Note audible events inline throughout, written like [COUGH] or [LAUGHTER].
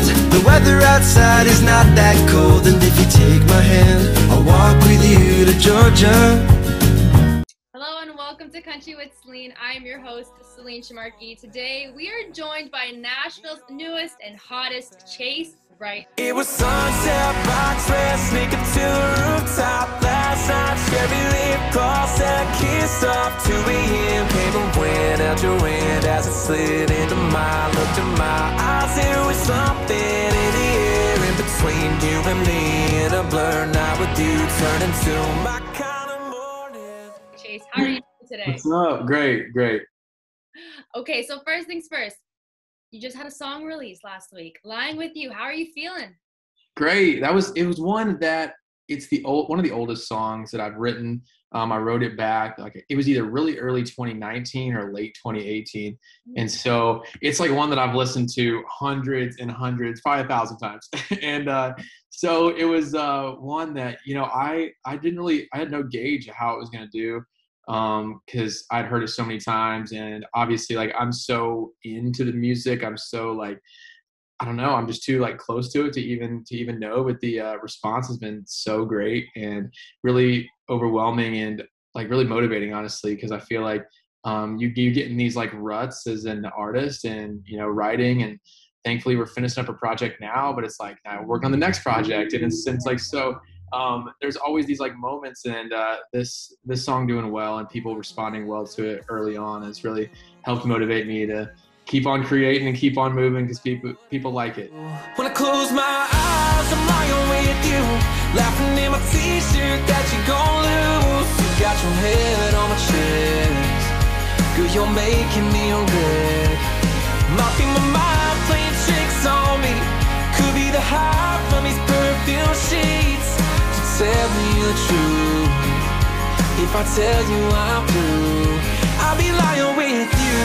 world. The weather outside is not that cold, and if you take my hand, I'll walk with you to Georgia. Hello and welcome to Country with Celine. I am your host, Celine Shamarky. Today we are joined by Nashville's newest and hottest Chase Wright. It was sunset, box red, sneak up to the rooftop last night. Cherry lip gloss and I kissed off 2 a.m. Came and went out your wind as it slid into my looked in my eyes. There was something in the air in between you and me. In a blur, night with you turned into my kind of morning. Chase, how are you today? What's up? Great, great. Okay, so first things first. You just had a song release last week. Lying with you. How are you feeling? Great. That was it was one that it's the old one of the oldest songs that I've written. Um, I wrote it back like it was either really early 2019 or late 2018, and so it's like one that I've listened to hundreds and hundreds, probably a thousand times. [LAUGHS] and uh, so it was uh, one that you know I I didn't really I had no gauge of how it was gonna do because um, I'd heard it so many times, and obviously like I'm so into the music, I'm so like I don't know. I'm just too like close to it to even to even know. But the uh, response has been so great and really overwhelming and like really motivating, honestly, because I feel like um, you you get in these like ruts as an artist and you know writing and thankfully we're finishing up a project now, but it's like I work on the next project and it's, it's like so. Um, there's always these like moments and uh, this this song doing well and people responding well to it early on has really helped motivate me to keep on creating and keep on moving because people people like it. When I close my eyes, I'm lying with you, laughing in my t-shirt that you lose. You got your head on my chest, girl, you're making me. Might be my mind playing tricks on me, could be the high from these perfume sheets. To tell me the truth, if I tell you I'm through, I'll be lying with you.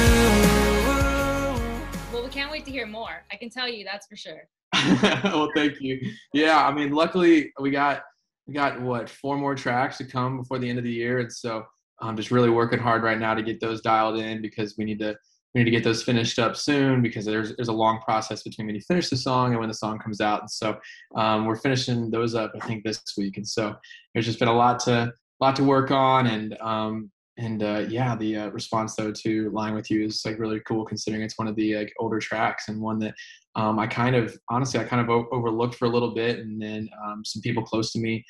Well, we can't wait to hear more. I can tell you that's for sure. [LAUGHS] well, thank you. Yeah, I mean, luckily we got we got what four more tracks to come before the end of the year, and so I'm just really working hard right now to get those dialed in because we need to we need to get those finished up soon because there's there's a long process between when you finish the song and when the song comes out, and so um, we're finishing those up I think this week, and so there's just been a lot to lot to work on, and um, and uh, yeah, the uh, response though to "Lying with You" is like really cool considering it's one of the like older tracks and one that um, I kind of honestly I kind of o- overlooked for a little bit, and then um, some people close to me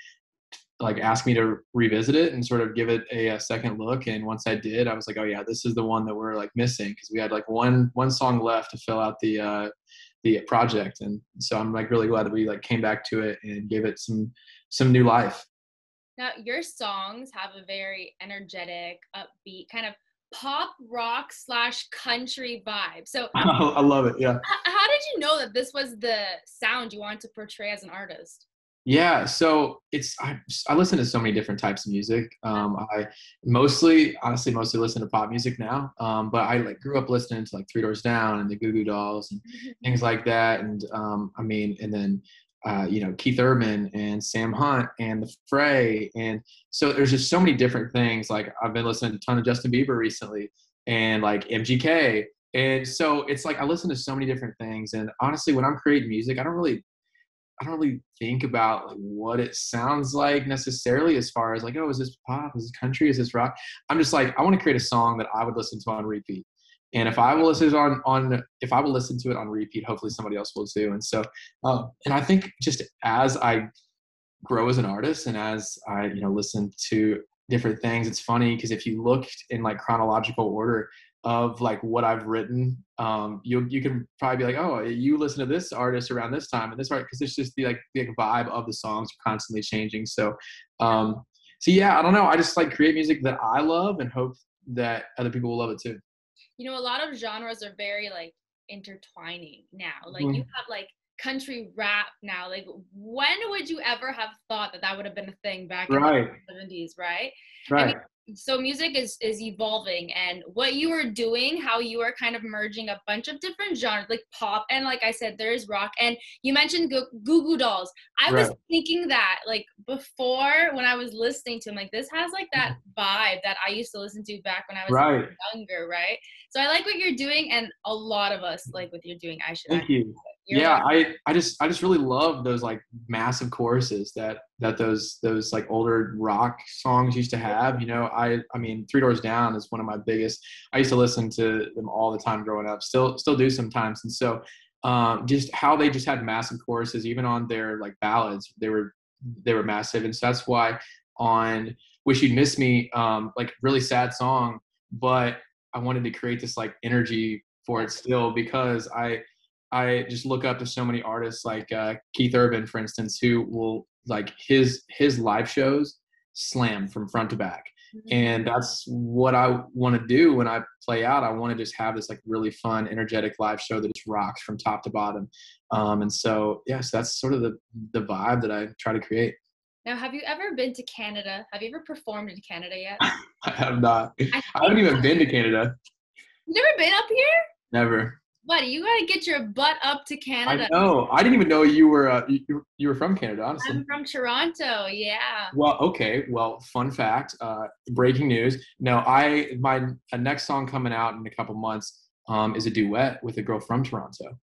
like asked me to revisit it and sort of give it a, a, second look. And once I did, I was like, oh yeah, this is the one that we're like missing because we had like one one song left to fill out the uh, the project, and so I'm like really glad that we like came back to it and gave it some some new life. Now, your songs have a very energetic, upbeat, kind of pop rock slash country vibe. So, [LAUGHS] I love it. Yeah. how did you know that this was the sound you wanted to portray as an artist? Yeah, so it's I, I listen to so many different types of music. Um, I mostly, honestly, mostly listen to pop music now. Um, but I like grew up listening to like Three Doors Down and the Goo Goo Dolls and [LAUGHS] things like that. And um, I mean, and then uh, you know Keith Urban and Sam Hunt and the Fray, and so there's just so many different things. Like I've been listening to a ton of Justin Bieber recently, and like MGK, and so it's like I listen to so many different things. And honestly, when I'm creating music, I don't really I don't really think about like what it sounds like necessarily as far as like, oh, is this pop? Is this country? Is this rock? I'm just like, I want to create a song that I would listen to on repeat. And if I will listen to on, on if I will listen to it on repeat, hopefully somebody else will too. And so, um, and I think just as I grow as an artist and as I, you know, listen to different things, it's funny because if you looked in like chronological order, of like what I've written, um, you you can probably be like, oh, you listen to this artist around this time and this art because it's just the like the vibe of the songs constantly changing. So, um, so yeah, I don't know. I just like create music that I love and hope that other people will love it too. You know, a lot of genres are very like intertwining now. Like Mhm. you have like country rap now. Like when would you ever have thought that that would have been a thing back Right. in the 70s, right? Right. So music is is evolving and what you are doing how you are kind of merging a bunch of different genres like pop and like i said there's rock and you mentioned goo goo dolls. I was thinking that like before when i was listening to them like this has like that mm-hmm. vibe that i used to listen to back when i was Right. younger right? So i like what you're doing and a lot of us like what you're doing i should Thank you. You're yeah like- i i just i just really love those like massive choruses that that those those like older rock songs used to have you know? I i mean three doors down is one of my biggest i used to listen to them all the time growing up still still do sometimes and so um just how they just had massive choruses even on their like ballads they were they were massive and so that's why on wish you'd miss me um like really sad song but i wanted to create this like energy for it still because i I just look up to so many artists like uh, Keith Urban, for instance, who will like his his live shows slam from front to back, and that's what I want to do when I play out. I want to just have this like really fun, energetic live show that just rocks from top to bottom. Um, and so yes, that's sort of the the vibe that I try to create. Now, have you ever been to Canada? Have you ever performed in Canada yet? [LAUGHS] I have not. I I haven't even been to Canada. Never been up here? Never. Buddy, you gotta get your butt up to Canada. I know. I didn't even know you were uh, you, you were from Canada. Honestly. I'm from Toronto, yeah. Well, okay. Well, fun fact, uh, breaking news. No, I my uh, next song coming out in a couple months um, is a duet with a girl from Toronto.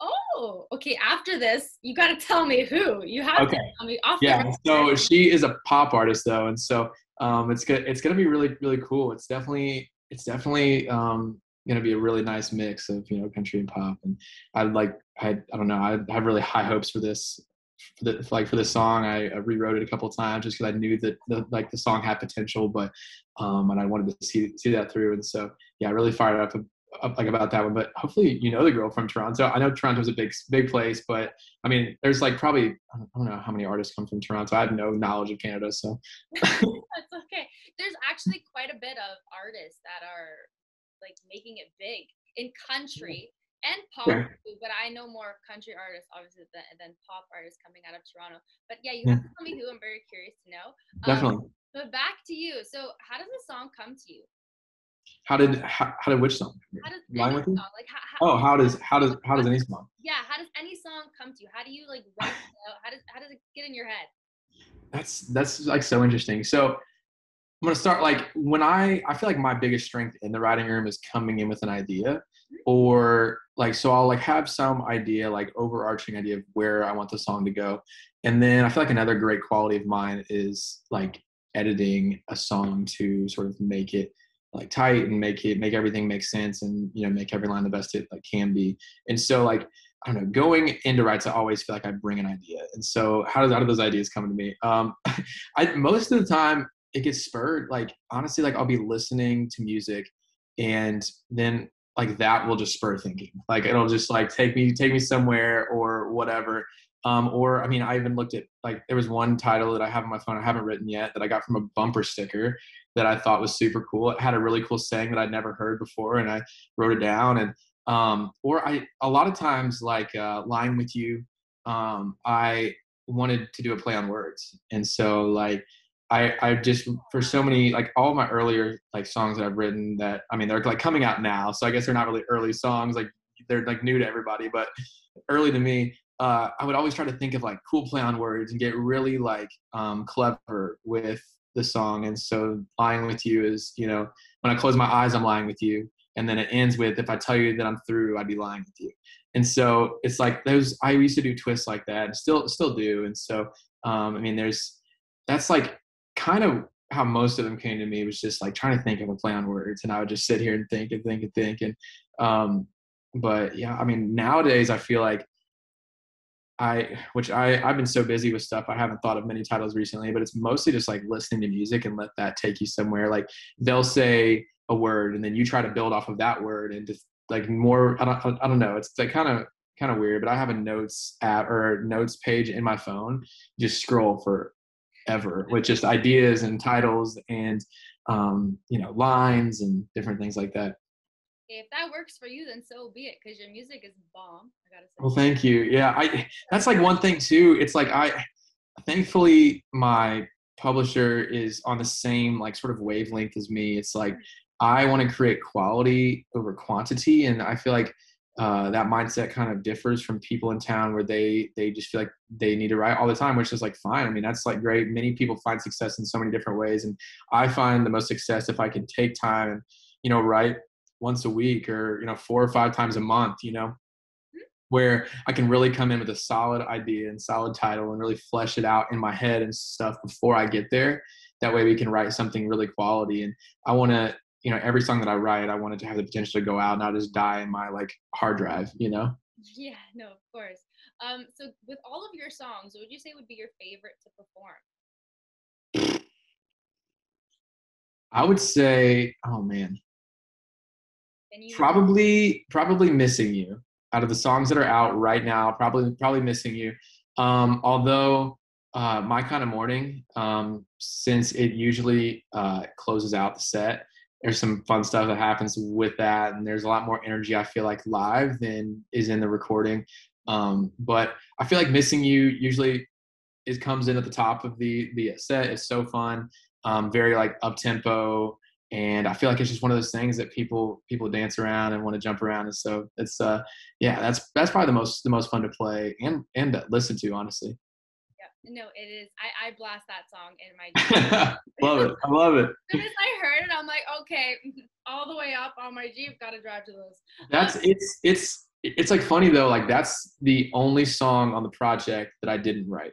Oh, okay. After this, you gotta tell me who. You have to tell me off Yeah. So she is a pop artist though, and so um, it's gonna it's gonna be really really cool. It's definitely it's definitely um, gonna be a really nice mix of you know country and pop. And I like I I don't know I have really high hopes for this. For the, like for this song, I, I rewrote it a couple times just because I knew that the, like the song had potential, but um, and I wanted to see see that through. And so yeah, I really fired up, up like about that one. But hopefully, you know the girl from Toronto. I know Toronto's a big big place, but I mean, there's like probably I don't know how many artists come from Toronto. I have no knowledge of Canada, so [LAUGHS] That's okay. There's actually quite a bit of artists that are like making it big in country and pop too, but I know more country artists obviously than, than pop artists coming out of Toronto. But yeah, you have to tell me who. I'm very curious to know. Um, definitely. but back to you. So how does the song come to you? How did how, how did which song? How does any with you? song like how, how, Oh, how does how does how does any song? yeah how does any song come to you? How do you like write it out? How does how does it get in your head? That's that's like so interesting. So I'm gonna start like when I I feel like my biggest strength in the writing room is coming in with an idea, or like so I'll like have some idea like overarching idea of where I want the song to go, and then I feel like another great quality of mine is like editing a song to sort of make it like tight and make it make everything make sense and you know make every line the best it like can be. And so like I don't know, going into writes, I always feel like I bring an idea. And so how does how do those ideas come to me? Um, [LAUGHS] I most of the time it gets spurred. Like honestly, like I'll be listening to music, and then like that will just spur thinking. Like it'll just like take me take me somewhere or whatever. Um, or I mean, I even looked at like there was one title that I have on my phone I haven't written yet that I got from a bumper sticker that I thought was super cool. It had a really cool saying that I'd never heard before, and I wrote it down. And um, or I a lot of times like uh, lying with you, um, I wanted to do a play on words, and so like I I just for so many like all my earlier like songs that I've written that I mean they're like coming out now, so I guess they're not really early songs like they're like new to everybody, but early to me. Uh, I would always try to think of like cool play on words and get really like um, clever with the song. And so lying with you is, you know, when I close my eyes, I'm lying with you. And then it ends with, if I tell you that I'm through, I'd be lying with you. And so it's like those, I used to do twists like that and still, still do. And so, um, I mean, there's, that's like kind of how most of them came to me was just like trying to think of a play on words. And I would just sit here and think and think and think. And, um, but yeah, I mean, nowadays I feel like I, which I, I've been so busy with stuff, I haven't thought of many titles recently, but it's mostly just like listening to music and let that take you somewhere. Like they'll say a word and then you try to build off of that word and just like more, I don't, I don't know. It's like kind of, kind of weird, but I have a notes app or notes page in my phone, just scroll forever with just ideas and titles and, um, you know, lines and different things like that. If that works for you, then so be it, because your music is bomb. I gotta say. Well, thank you. Yeah, I that's like one thing too. It's like I thankfully my publisher is on the same like sort of wavelength as me. It's like I want to create quality over quantity, and I feel like uh, that mindset kind of differs from people in town where they they just feel like they need to write all the time, which is like fine. I mean, that's like great. Many people find success in so many different ways, and I find the most success if I can take time and you know write once a week or you know four or five times a month. You know, where I can really come in with a solid idea and solid title and really flesh it out in my head and stuff before I get there. That way we can write something really quality. And I want to, you know, every song that I write, I wanted to have the potential to go out, not just die in my like hard drive, you know? Yeah, no, of course. Um, so with all of your songs, what would you say would be your favorite to perform? I would say, oh man, Can you probably probably missing you out of the songs that are out right now probably probably missing you um although uh my kind of morning um since it usually uh closes out the set there's some fun stuff that happens with that and there's a lot more energy i feel like live than is in the recording um but i feel like missing you usually it comes in at the top of the the set it's so fun um very like up tempo and I feel like it's just one of those things that people people dance around and want to jump around, and so it's uh yeah that's that's probably the most the most fun to play and and to listen to honestly. No, it is. I I blast that song in my. [LAUGHS] Jeep. [LAUGHS] Love it, I love it. As soon as I heard it, I'm like, okay, [LAUGHS] all the way up on my Jeep, gotta drive to those. That's Um, it's it's it's like funny though. Like that's the only song on the project that I didn't write.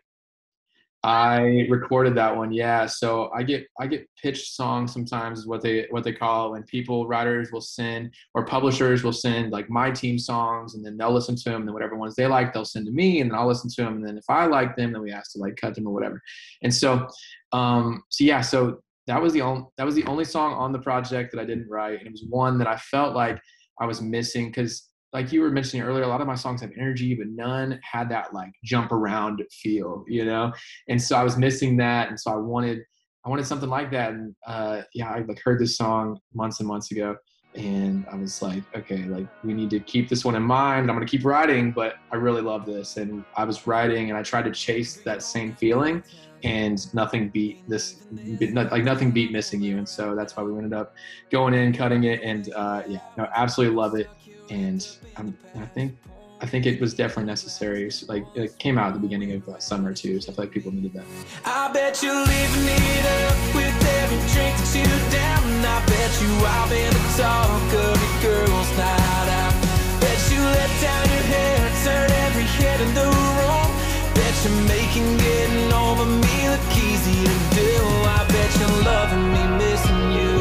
I recorded that one, yeah. So I get I get pitched songs sometimes is what they what they call it when people writers will send or publishers will send like my team songs and then they'll listen to them and then whatever ones they like they'll send to me and then I'll listen to them and then if I like them then we ask to like cut them or whatever. And so um so yeah so that was the only that was the only song on the project that I didn't write and it was one that I felt like I was missing because like you were mentioning earlier, a lot of my songs have energy, but none had that like jump around feel, you know. And so I was missing that, and so I wanted, I wanted something like that. And uh, yeah, I like heard this song months and months ago, and I was like, okay, like we need to keep this one in mind. I'm gonna keep writing, but I really love this, and I was writing, and I tried to chase that same feeling, and nothing beat this, like nothing beat missing you, and so that's why we ended up going in, cutting it, and uh, yeah, no, absolutely love it and I'm, I think I think it was definitely necessary. Like it came out at the beginning of uh, summer too, so I feel like people needed that. I bet you're living it up with every drink that you down. I bet you I've been the talk of your girls' night out. Bet you let down your hair, turn every head in the room. Bet you're making getting over me look easy to do. I bet you're loving me, missing you.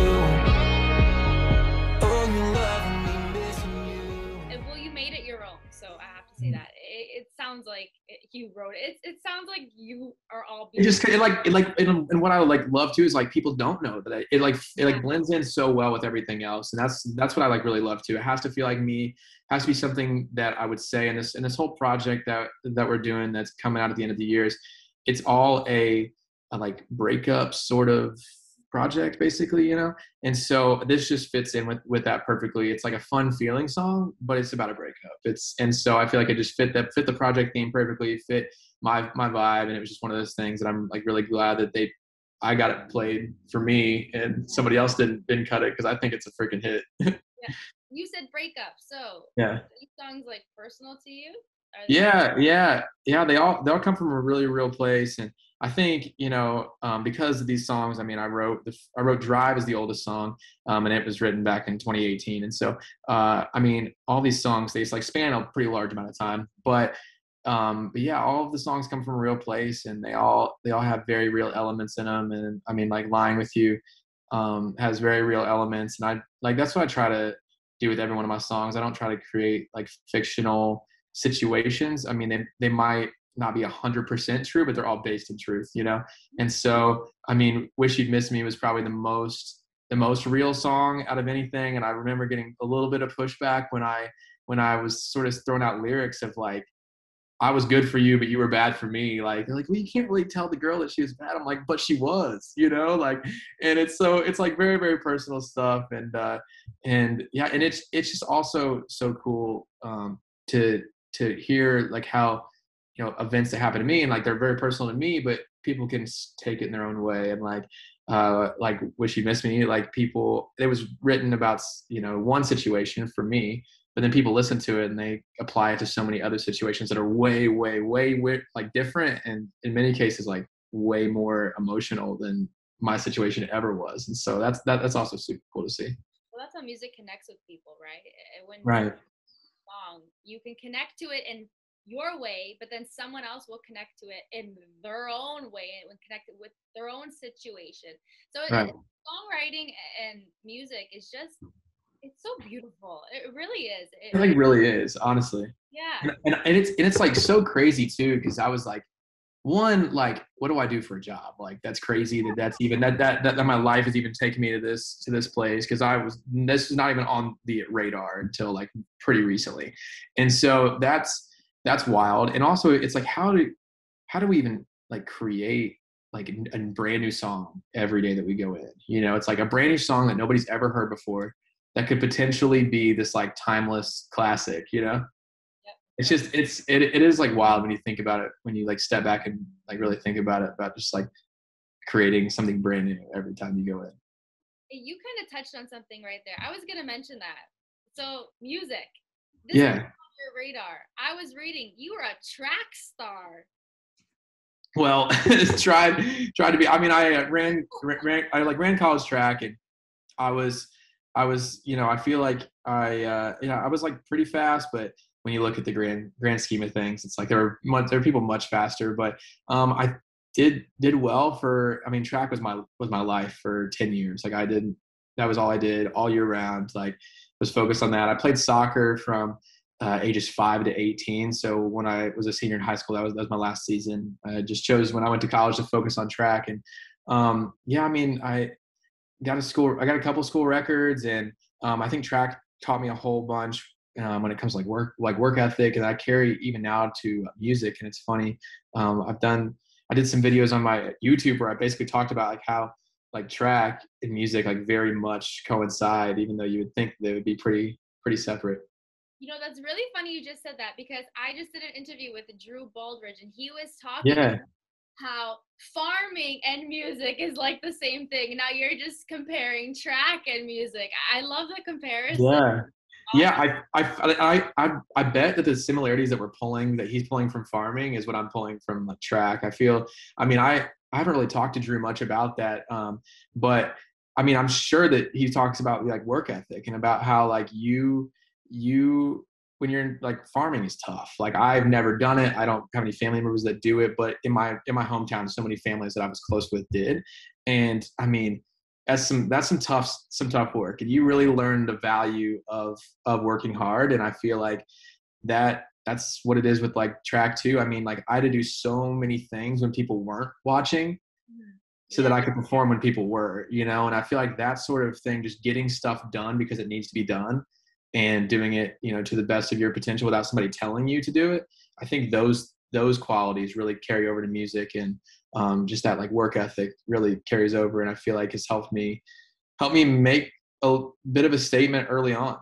Sounds like it, you wrote it. it. It sounds like you are all. It just it like it like and, and what I would like love to is like people don't know that I, it like it like blends in so well with everything else, and that's that's what I like really love too. It has to feel like me, has to be something that I would say in this in this whole project that that we're doing that's coming out at the end of the years. It's all a, a like breakup sort of project basically you know? And so this just fits in with with that perfectly. It's like a fun feeling song but it's about a breakup. It's and so i feel like it just fit that fit the project theme perfectly fit my my vibe and it was just one of those things that i'm like really glad that they i got it played for me and somebody else didn't didn't cut it because i think it's a freaking hit. [LAUGHS] You said breakup, so yeah. these songs like personal to you? Yeah yeah yeah they all they all come from a really real place and i think you know um, because of these songs i mean i wrote the i wrote drive is the oldest song um, and it was written back in 2018 and so uh, i mean all these songs they like span a pretty large amount of time but um, but yeah all of the songs come from a real place and they all they all have very real elements in them and i mean like lying with you um, has very real elements and i like that's what i try to do with every one of my songs. I don't try to create like fictional situations. I mean they, they might not be a 100% true but they're all based in truth you know? And so i mean wish you'd miss me was probably the most the most real song out of anything. And i remember getting a little bit of pushback when i when i was sort of throwing out lyrics of like i was good for you but you were bad for me. Like like well you can't really tell the girl that she was bad. I'm like but she was you know? Like and it's so it's like very very personal stuff. And uh and yeah and it's it's just also so cool um to to hear like how you know events that happen to me and like they're very personal to me but people can take it in their own way and like uh like wish you missed me like people it was written about you know one situation for me but then people listen to it and they apply it to so many other situations that are way way way, way like different and in many cases like way more emotional than my situation ever was and so that's that, that's also super cool to see Well, that's how music connects with people, right? When Right. song you can connect to it in your way, but then someone else will connect to it in their own way and connect it with their own situation. So Right. it, songwriting and music is just it's so beautiful. It really is. It, It like really is, honestly. yeah. and, and, and it's and it's like so crazy too because i was like one like what do i do for a job like that's crazy that that's even that that, that, that my life has even taken me to this to this place because i was this is not even on the radar until like pretty recently and so that's that's wild and also it's like how do how do we even like create like a, brand new song every day that we go in you know it's like a brand new song that nobody's ever heard before that could potentially be this like timeless classic you know it's just it's it, it is like wild when you think about it when you like step back and like really think about it about just like creating something brand new every time you go in You kind of touched on something right there. I was gonna mention that. So music. This Yeah. Your radar. I was reading. You were a track star. well [LAUGHS] tried tried to be i mean i uh, ran, ran i like ran college track and i was i was you know i feel like i uh you know i was like pretty fast but when you look at the grand grand scheme of things it's like there were much there are people much faster but um i did did well for i mean track was my was my life for 10 years like i did that was all i did all year round like was focused on that i played soccer from uh, ages five to 18. So when I was a senior in high school, that was, that was my last season. I just chose when I went to college to focus on track. And um, yeah, I mean, I got a school, I got a couple school records and um, I think track taught me a whole bunch um, when it comes to like work, like work ethic. And I carry even now to music. And it's funny. Um, I've done, I did some videos on my YouTube where I basically talked about like how like track and music like very much coincide, even though you would think they would be pretty, pretty separate. You know, that's really funny you just said that because I just did an interview with Drew Baldridge and he was talking Yeah. how farming and music is like the same thing. Now you're just comparing track and music. I love the comparison. Yeah. Yeah, I, I, I, I, I bet that the similarities that we're pulling, that he's pulling from farming, is what I'm pulling from like track. I feel, I mean, I, I haven't really talked to Drew much about that, um, but I mean, I'm sure that he talks about like work ethic and about how like you, you, when you're in, like farming is tough. Like I've never done it. I don't have any family members that do it, but in my in my hometown, so many families that I was close with did, and I mean, that's some that's some tough some tough work and you really learn the value of of working hard and i feel like that that's what it is with like track too i mean like i had to do so many things when people weren't watching mm-hmm. so that i could perform when people were you know? And i feel like that sort of thing just getting stuff done because it needs to be done and doing it you know to the best of your potential without somebody telling you to do it i think those those qualities really carry over to music and um, just that like work ethic really carries over and i feel like has helped me help me make a bit of a statement early on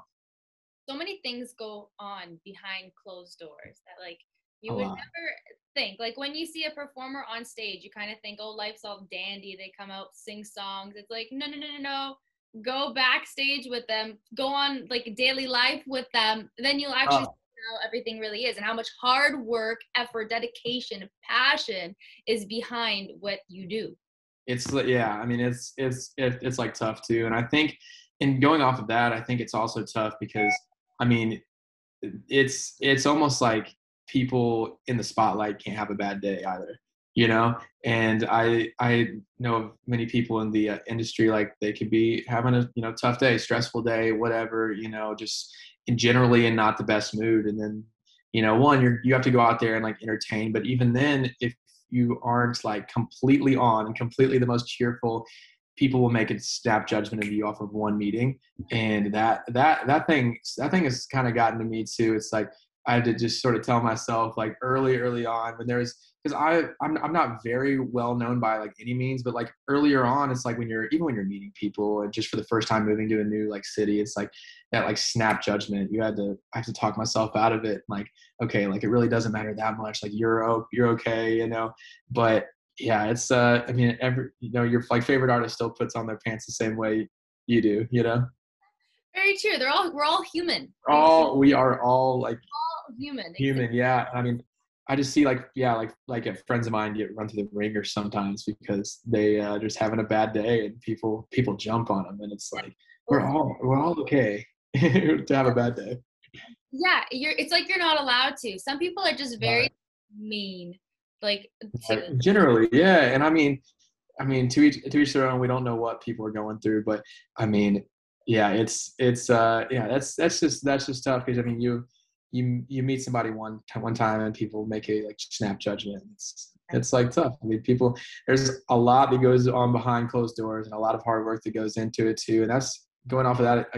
So many things go on behind closed doors that like you A would lot. never think. Like when you see a performer on stage, you kind of think, oh, life's all dandy. They come out, sing songs. It's like, no, no, no, no, no. Go backstage with them. Go on like daily life with them. Then you'll actually Oh. see how everything really is and how much hard work, effort, dedication, passion is behind what you do. it's yeah i mean it's it's it, it's like tough too and i think in going off of that i think it's also tough because i mean it's it's almost like people in the spotlight can't have a bad day either you know and i i know of many people in the uh, industry like they could be having a you know tough day stressful day whatever you know just in generally in not the best mood and then you know one you're you have to go out there and like entertain but even then if you aren't like completely on and completely the most cheerful people will make a snap judgment of you off of one meeting and that that that thing that thing has kind of gotten to me too it's like i had to just sort of tell myself like early early on when there's because i I'm, I'm not very well known by like any means but like earlier on it's like when you're even when you're meeting people and just for the first time moving to a new like city it's like that like snap judgment you had to i have to talk myself out of it like okay like it really doesn't matter that much like you're you're okay you know but yeah it's uh i mean every you know your like favorite artist still puts on their pants the same way you do you know Very true. They're all we're all human. All we are all like all human. human yeah i mean i just see like yeah like like if friends of mine get run through the ringer sometimes because they uh just having a bad day and people people jump on them and it's like we're all we're all okay [LAUGHS] to have a bad day yeah, you're. It's like you're not allowed to. Some people are just very Right. mean. Like to, Generally, yeah. And I mean, I mean, to each to each their own. We don't know what people are going through, but I mean, yeah, it's it's uh yeah, that's that's just that's just tough because I mean, you you you meet somebody one one time and people make a like snap judgment. It's it's like tough. I mean, people there's a lot that goes on behind closed doors and a lot of hard work that goes into it too. And that's going off of that.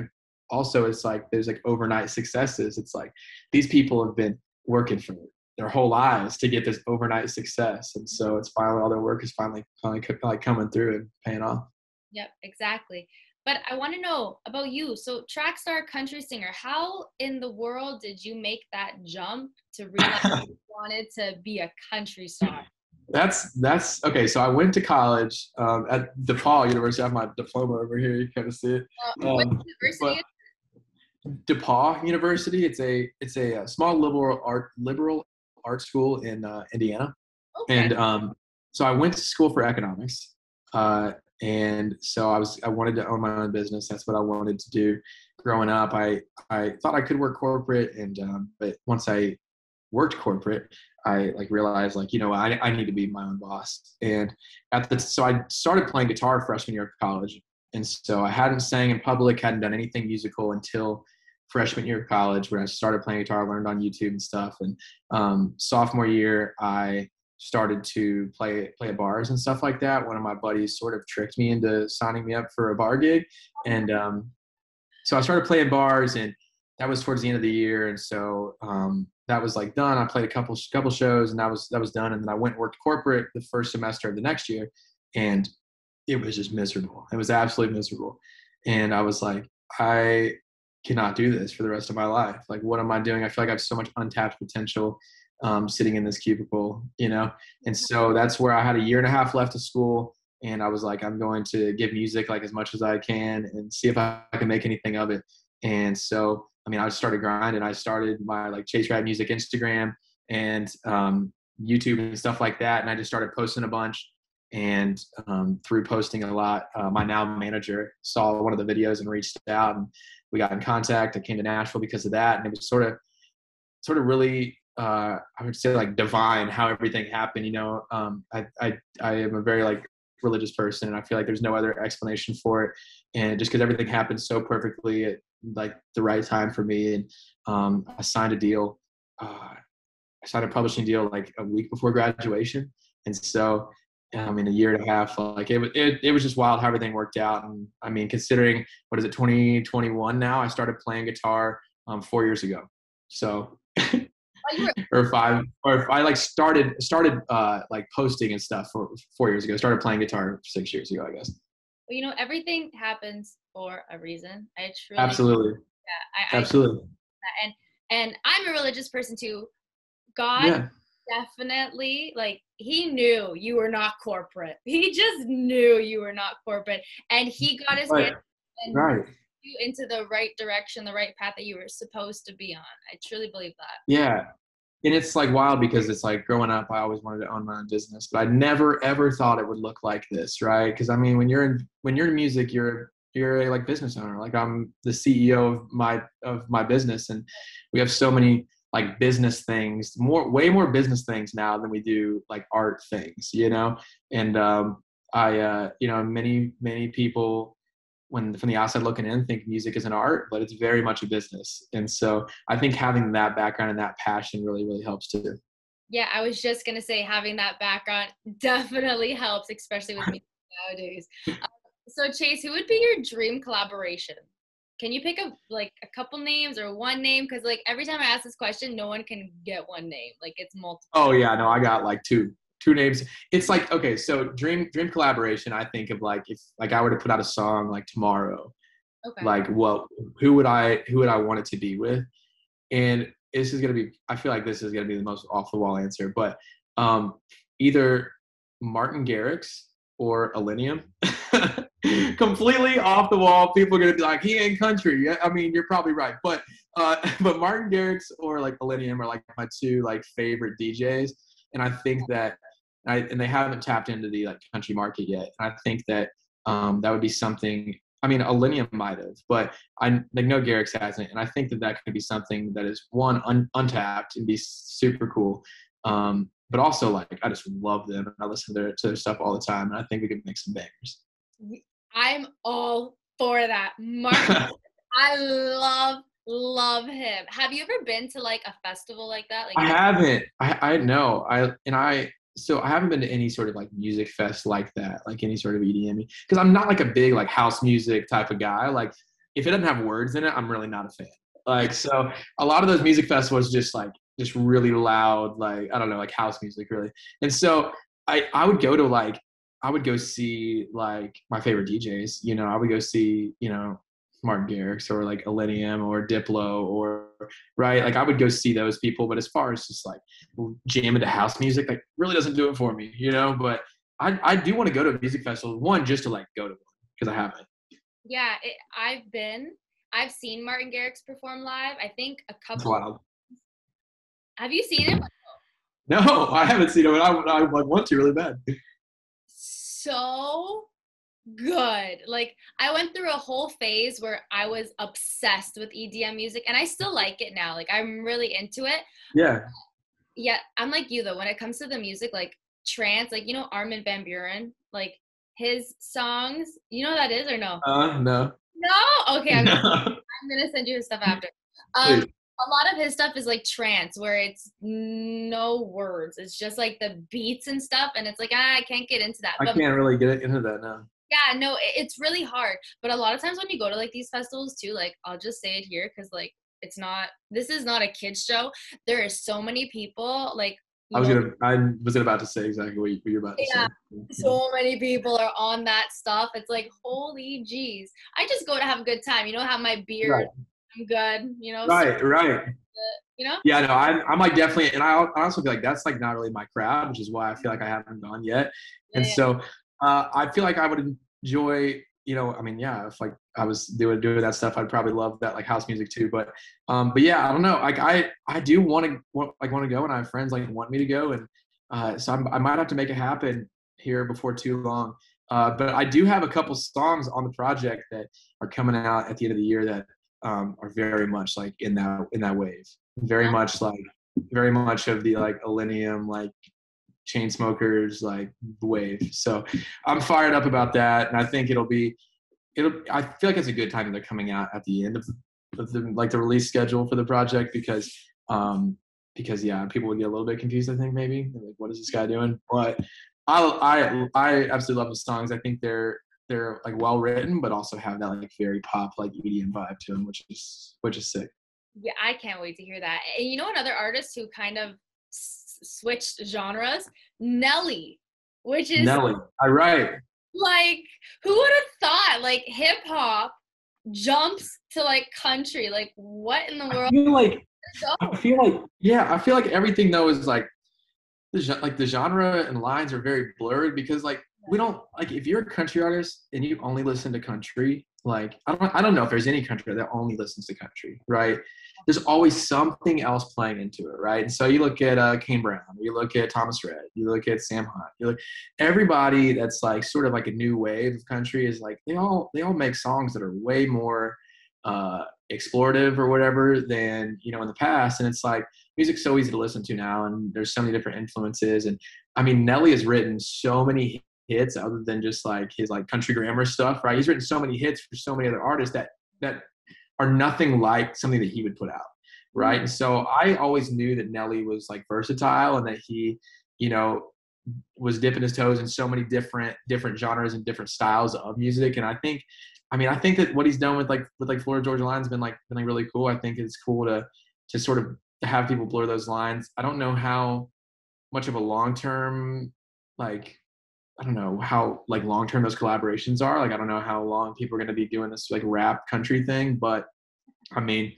Also, it's like there's like overnight successes. It's like these people have been working for their whole lives to get this overnight success, and so it's finally all their work is finally finally like coming through and paying off. Yep, exactly. But I want to know about you. So, track star country singer, how in the world did you make that jump to realize [LAUGHS] you wanted to be a country star? That's that's okay. So I went to college um, at DePauw University. I have my diploma over here. You kind of see it. Uh, what Um, university? DePauw University. It's a it's a, uh small liberal art liberal art school in uh, Indiana. Okay. and um, so I went to school for economics, uh, and so I was I wanted to own my own business. That's what I wanted to do. Growing up, I I thought I could work corporate, and um, but once I worked corporate, I like realized like you know I I need to be my own boss. And at the so I started playing guitar freshman year of college, and so I hadn't sang in public, hadn't done anything musical until freshman year of college when I started playing guitar, learned on YouTube and stuff. And um, sophomore year, I started to play play bars and stuff like that. One of my buddies sort of tricked me into signing me up for a bar gig, and um, so I started playing bars, and that was towards the end of the year, and so um, that was like done. I played a couple couple shows, and that was that was done, and then I went and worked corporate the first semester of the next year, and it was just miserable. It was absolutely miserable, and I was like, I cannot do this for the rest of my life. Like, what am I doing? I feel like I have so much untapped potential um, sitting in this cubicle, you know? And so that's where I had a year and a half left of school. And I was like, I'm going to give music like as much as I can and see if I, I can make anything of it. And so, I mean, I started grinding. I started my like Chase Wright Music Instagram and um, YouTube and stuff like that. And I just started posting a bunch. And um, through posting a lot, uh, my now manager saw one of the videos and reached out, and we got in contact. I came to Nashville because of that, and it was sort of, sort of really, uh, I would say like divine how everything happened. You know, um, I, I, I am a very like religious person, and I feel like there's no other explanation for it. And just because everything happened so perfectly at like the right time for me, and um, I signed a deal. Uh, I signed a publishing deal like a week before graduation, and so I mean, a year and a half. Like it was, it, it was just wild how everything worked out. And I mean, considering what is it, 2021 now? I started playing guitar um, four years ago. So, [LAUGHS] [LAUGHS] or five, or if I like started started uh, like posting and stuff for four years ago. Started playing guitar six years ago, I guess. well, you know, everything happens for a reason. I truly, Absolutely, yeah, I, I absolutely. and and I'm a religious person too. God Yeah, definitely like he knew you were not corporate. He just knew you were not corporate, and he got his Right. and right. you into the right direction, the right path that you were supposed to be on. I truly believe that. Yeah. And it's like wild because it's like growing up, I always wanted to own my own business, but I never ever thought it would look like this, right? Because I mean, when you're in when you're in music, you're you're a like business owner. Like I'm the CEO of my of my business, and we have so many like business things, more way more business things now than we do like art things, you know. And um, I, uh, you know, many many people when from the outside looking in think music is an art, but it's very much a business. And so I think having that background and that passion really, really helps too. Yeah, I was just gonna say having that background [LAUGHS] definitely helps, especially with music [LAUGHS] nowadays. Um, so Chase, who would be your dream collaboration? Can you pick a like a couple names or one name? Because like every time I ask this question, no one can get one name. Like it's multiple. Oh yeah, no, I got like two two names. It's like okay, so dream dream collaboration. I think of like if like I were to put out a song like tomorrow, Okay. like what who would I who would I want it to be with? And this is gonna be I feel like this is gonna be the most off the wall answer, but um either Martin Garrix or Illenium. [LAUGHS] Completely off the wall. People are gonna be like, he ain't country. Yeah, I mean, you're probably right. But uh [LAUGHS] but Martin Garrix or like Illenium are like my two like favorite DJs. And I think that I and they haven't tapped into the like country market yet. And I think that um that would be something I mean, Illenium might have, but I like no Garrix hasn't, and I think that that could be something that is one un, untapped and be super cool. Um, but also like I just love them and I listen to their, to their stuff all the time, and I think we could make some bangers. I'm all for that, Mark. [LAUGHS] I love love him. Have you ever been to like a festival like that? Like I haven't. I I know. I and I so I haven't been to any sort of like music fest like that, like any sort of EDM, because I'm not like a big like house music type of guy. Like if it doesn't have words in it, I'm really not a fan. Like so, a lot of those music festivals just like just really loud, like I don't know, like house music really. And so I I would go to like I would go see like my favorite DJs. You know, I would go see you know Martin Garrix or like Illenium or Diplo or right. Like I would go see those people, but as far as just like jamming to house music, like really doesn't do it for me, you know. But I I do want to go to a music festival, one just to like go to one because I haven't. Yeah, it, I've been. I've seen Martin Garrix perform live. I think a couple. wild. Have you seen him? No, I haven't seen him but I, I want to really bad. so good. Like I went through a whole phase where I was obsessed with EDM music and I still like it now. Like I'm really into it. Yeah. Yeah, I'm like you though. When it comes to the music, like trance, like you know Armin van Buuren, like his songs, you know what that is or no? Uh, no. No? Okay, I'm, no. I'm gonna send you his stuff after. Um Please. a lot of his stuff is like trance where it's no words. It's just like the beats and stuff and it's like ah, I can't get into that. I But can't really get into that now. Yeah no it's really hard but a lot of times when you go to like these festivals too like i'll just say it here because like it's not this is not a kids show there are so many people like I was gonna. I was about to say exactly what you- what you're about to Yeah. say. so many people are on that stuff it's like holy jeez i just go to have a good time you know have my beer Right. i'm good you know Right. Right. [LAUGHS] you know Yeah. No. I'm. I'm like definitely, and I al- I also feel like that's like not really my crowd, which is why I feel like I haven't gone yet. And Yeah, yeah. so uh, I feel like I would enjoy. You know, I mean, yeah, if like I was doing doing that stuff, I'd probably love that like house music too. But um, but yeah, I don't know. Like I I do want to like want to go, and I have friends like want me to go, and uh, so I'm, I might have to make it happen here before too long. Uh, but I do have a couple songs on the project that are coming out at the end of the year that um, are very much like in that in that wave. Very much like very much of the like Illenium like Chainsmokers like wave. So I'm fired up about that, and I think it'll be it'll. I feel like it's a good time they're coming out at the end of of the like the release schedule for the project because um because yeah people would get a little bit confused I think maybe They're like what is this guy doing but I I I absolutely love the songs I think they're they're like well written but also have that like very pop like EDM vibe to them which is which is sick yeah i can't wait to hear that and you know another artist who kind of switched genres nelly which is Nelly I right like who would have thought like hip hop jumps to like country like what in the I world feel like? I feel like yeah, I feel like everything though is like the like the genre and lines are very blurred because like we don't like if you're a country artist and you only listen to country, like I don't I don't know if there's any country that only listens to country, right? There's always something else playing into it, right? And so you look at uh, Kane Brown, you look at Thomas Rhett, you look at Sam Hunt, you look everybody that's like sort of like a new wave of country is like they all they all make songs that are way more uh, explorative or whatever than you know in the past and it's like music's so easy to listen to now and there's so many different influences and i mean nelly has written so many hits other than just like his like country grammar stuff right he's written so many hits for so many other artists that that are nothing like something that he would put out right and so i always knew that nelly was like versatile and that he you know was dipping his toes in so many different different genres and different styles of music and i think I mean, I think that what he's done with like with like Florida Georgia Line's been like been like really cool. I think it's cool to to sort of have people blur those lines. I don't know how much of a long term like I don't know how like long term those collaborations are. Like I don't know how long people are going to be doing this like rap country thing, but I mean,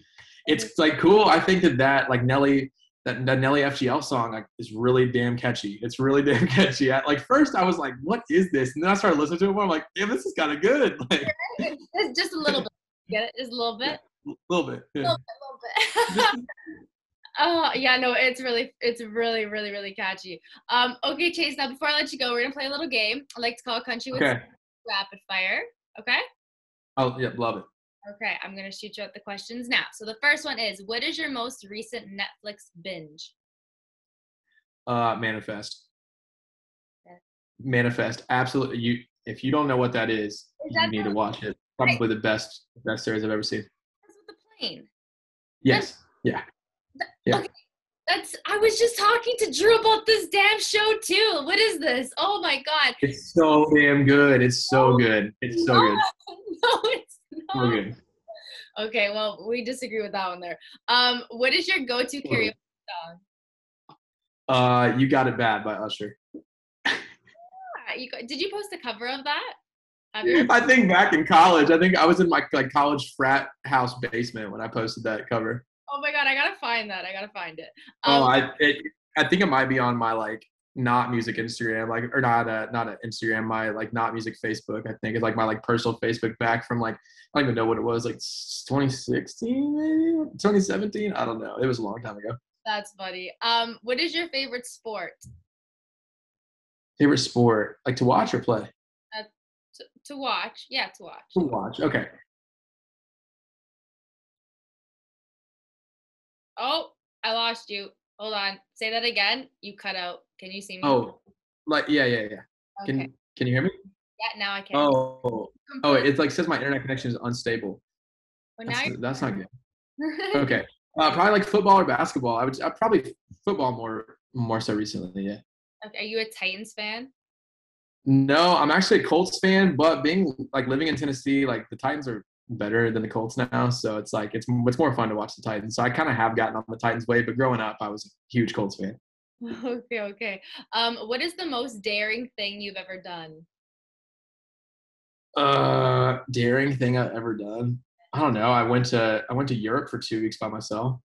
it's like cool. I think that that like Nelly that, that Nelly FGL song like is really damn catchy. It's really [LAUGHS] damn catchy. I, like first I was like, what is this? And then I started listening to it more. I'm like, damn, this is kind of good. [LAUGHS] Like just, just a little bit get it just a little bit a little bit. Yeah. little bit, a little bit. [LAUGHS] oh yeah no it's really it's really really really catchy um okay chase now before i let you go we're gonna play a little game i like to call country with Okay. rapid fire okay Oh, yeah, love it. Okay, I'm gonna shoot you out the questions now. So the first one is, what is your most recent Netflix binge? Uh, Manifest. Manifest. Absolutely. You, if you don't know what that is, Is you that need to watch it. Probably the best, best series I've ever seen. That's with the plane. Yes. Yeah. Yeah. Okay, that's. I was just talking to Drew about this damn show too. What is this? Oh my god. It's so damn good. It's so good. It's so no, good. [LAUGHS] no, it's So not. good. Okay, well, we disagree with that one there. Um, what is your go-to karaoke song? Uh, you got it bad by Usher. Ah, You, did you post a cover of that? I think back in college, I think I was in my like college frat house basement when I posted that cover. Oh my god, I gotta find that. I gotta find it. Oh, Um, I it, I think it might be on my like not music Instagram, like or not uh not an Instagram, my like not music Facebook. I think it's like my like personal Facebook back from like I don't even know what it was, like 2016, maybe 2017. I don't know. It was a long time ago. That's funny. Um, what is your favorite sport? Favorite sport, like to watch or play? To, to watch? Yeah, to watch. To watch. Okay. Oh, I lost you. Hold on. Say that again. You cut out. Can you see me? Oh, like yeah, yeah, yeah. Can okay. can you hear me? Yeah, now I can. Oh, oh, Completely- it like says my internet connection is unstable. Well, That's, you're- that's not good. [LAUGHS] Okay. Uh, probably like football or basketball. I would uh, probably football more more so recently. Yeah. okay. Are you a Titans fan? No, I'm actually a Colts fan, but being like living in Tennessee, like the Titans are better than the Colts now, so it's like it's it's more fun to watch the Titans. So I kind of have gotten on the Titans way, but growing up, I was a huge Colts fan. [LAUGHS] okay, okay. Um, what is the most daring thing you've ever done? Uh, daring thing I've ever done. I don't know. I went to I went to Europe for two weeks by myself.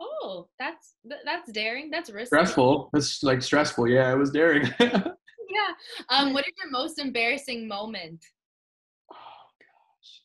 Oh, that's that's daring. That's risky. Stressful. It's like stressful. Yeah, it was daring. [LAUGHS] Yeah. Um, what is your most embarrassing moment? gosh,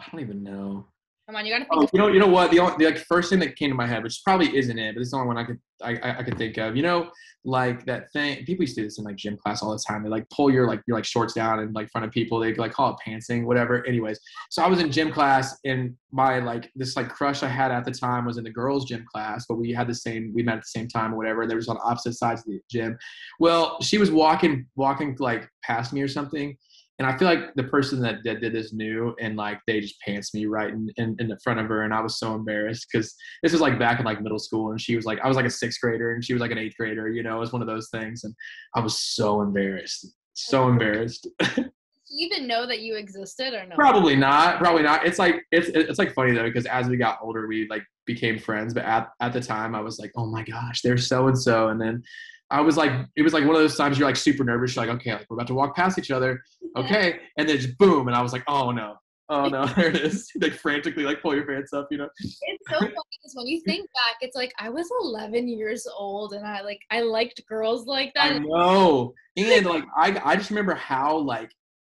I don't even know. Come on, you gotta think. Oh, you know, you know what? The, only, the like, first thing that came to my head, which probably isn't it, but it's the only one I could I, I, I could think of. You know, like that thing. People used to do this in like gym class all the time. They like pull your like your like shorts down in like front of people. They like call it pantsing, whatever. Anyways, so I was in gym class, and my like this like crush I had at the time was in the girls' gym class, but we had the same. We met at the same time or whatever. And they were just on opposite sides of the gym. Well, she was walking walking like past me or something, and I feel like the person that, that did this knew, and like they just pants me right in, in, in the front of her, and I was so embarrassed because this was like back in like middle school, and she was like I was like a sixth grader, and she was like an eighth grader, you know, it was one of those things, and I was so embarrassed, so [LAUGHS] embarrassed. [LAUGHS] Even know that you existed or no? probably not, probably not. It's like it's it's like funny though because as we got older, we like became friends, but at at the time, I was like, oh my gosh, there's so and so, and then. I was like, it was like one of those times you're like super nervous. You're like, okay, like we're about to walk past each other. Okay. And then just boom. And I was like, oh no. Oh no, [LAUGHS] [LAUGHS] there it is. [LAUGHS] like frantically like pull your pants up, you know? It's so funny because when you think back, it's like I was 11 years old and I like I liked girls like that. I know. And like I I just remember how like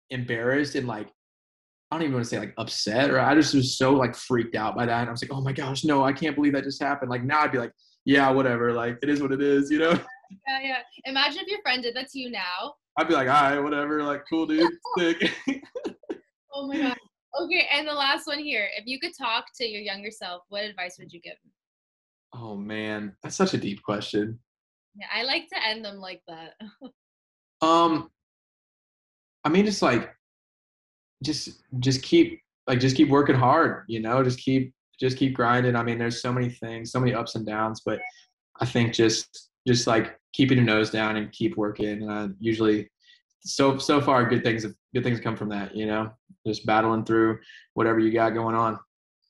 embarrassed and like I don't even want to say like upset or I just was so like freaked out by that. And I was like, oh my gosh, no, I can't believe that just happened. Like now I'd be like, yeah, whatever. Like it is what it is, you know? Yeah, yeah. Imagine if your friend did that to you now. I'd be like, all right, whatever, like cool dude, [LAUGHS] sick. Oh my god. Okay, and the last one here. If you could talk to your younger self, what advice would you give? oh man, that's such a deep question. Yeah, I like to end them like that. [LAUGHS] Um, I mean, just like, just just keep like just keep working hard. You know, just keep just keep grinding. I mean, there's so many things, so many ups and downs, but I think just just like keeping your nose down and keep working. And I usually, so so far, good things have good things come from that. You know, just battling through whatever you got going on.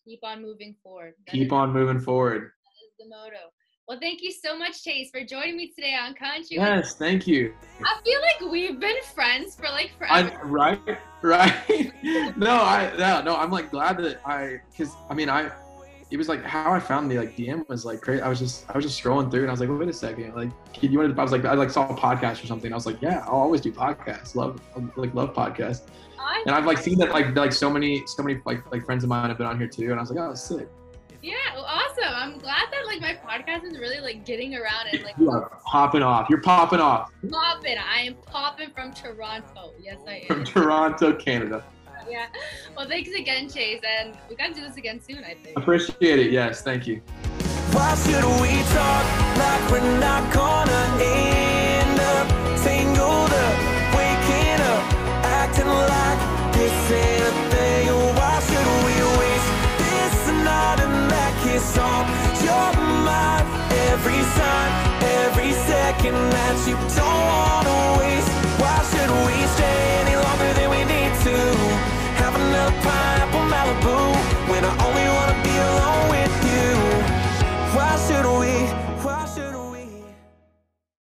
Keep on moving forward. That Keep on moving forward. is the motto. Well, thank you so much, Chase, for joining me today on Country. Yes, thank you. I feel like we've been friends for like I, forever. right, [LAUGHS] right. [LAUGHS] no, I no, no. I'm like glad that I, cause I mean, I, it was like how I found the like DM was like crazy. I was just, I was just scrolling through and I was like, wait a second, like, kid, you wanted? To, I was like, I like saw a podcast or something. I was like, yeah, I'll always do podcasts. Love, like, love podcasts. I- And I've like seen that like like so many so many like like friends of mine have been on here too. And I was like, oh, sick. yeah, well, awesome. I'm glad that like my podcast is really like getting around and like You are popping off. You're popping off popping. I am popping from Toronto. Yes, I am. from. Toronto, Canada. [LAUGHS] yeah. Well, thanks again, Chase, and we got to do this again soon, I think. Appreciate it. Yes, thank you. Why should we talk like we're not gonna end up tangled up, waking up, acting like this ain't a thing? Why should we waste this night and that kiss on your mind every every second that you don't wanna waste? Why should we stay any longer? little pineapple Malibu. When I only